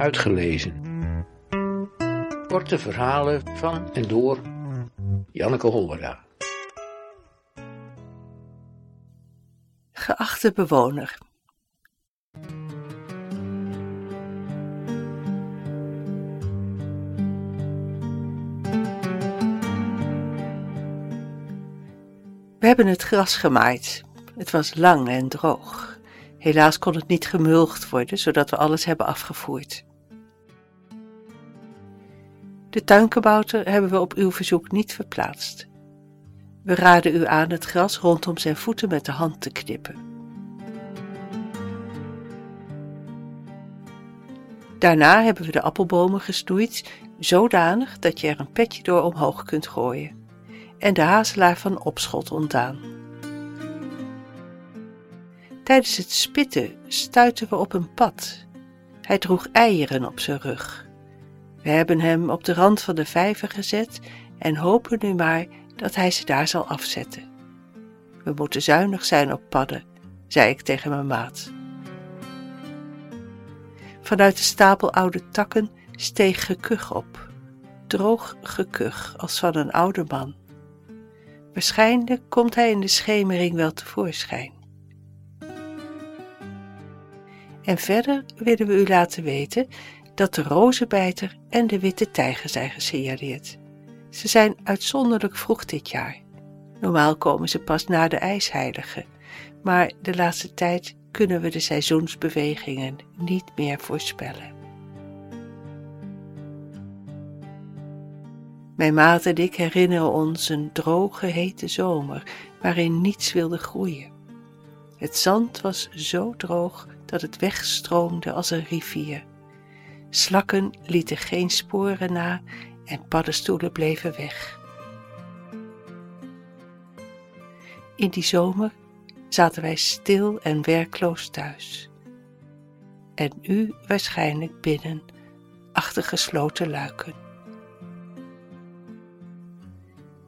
Uitgelezen. Korte verhalen van en door Janneke Hollera. Geachte bewoner. We hebben het gras gemaaid. Het was lang en droog. Helaas kon het niet gemulgd worden, zodat we alles hebben afgevoerd. De tuinkabouter hebben we op uw verzoek niet verplaatst. We raden u aan het gras rondom zijn voeten met de hand te knippen. Daarna hebben we de appelbomen gesnoeid, zodanig dat je er een petje door omhoog kunt gooien, en de hazelaar van opschot ontdaan. Tijdens het spitten stuitten we op een pad. Hij droeg eieren op zijn rug. We hebben hem op de rand van de vijver gezet en hopen nu maar dat hij ze daar zal afzetten. We moeten zuinig zijn op padden, zei ik tegen mijn maat. Vanuit de stapel oude takken steeg gekug op, droog gekug als van een oude man. Waarschijnlijk komt hij in de schemering wel tevoorschijn. En verder willen we u laten weten dat de rozenbijter en de witte tijger zijn gesignaleerd. Ze zijn uitzonderlijk vroeg dit jaar. Normaal komen ze pas na de ijsheilige, maar de laatste tijd kunnen we de seizoensbewegingen niet meer voorspellen. Mijn maat en ik herinneren ons een droge, hete zomer waarin niets wilde groeien. Het zand was zo droog dat het wegstroomde als een rivier. Slakken lieten geen sporen na en paddenstoelen bleven weg. In die zomer zaten wij stil en werkloos thuis. En u waarschijnlijk binnen, achter gesloten luiken.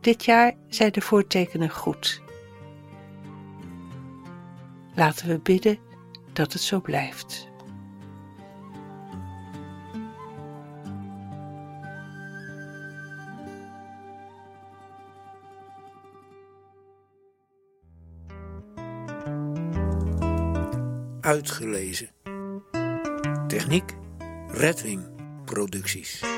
Dit jaar zijn de voortekenen goed. Laten we bidden dat het zo blijft. Uitgelezen. Techniek Redwing Producties.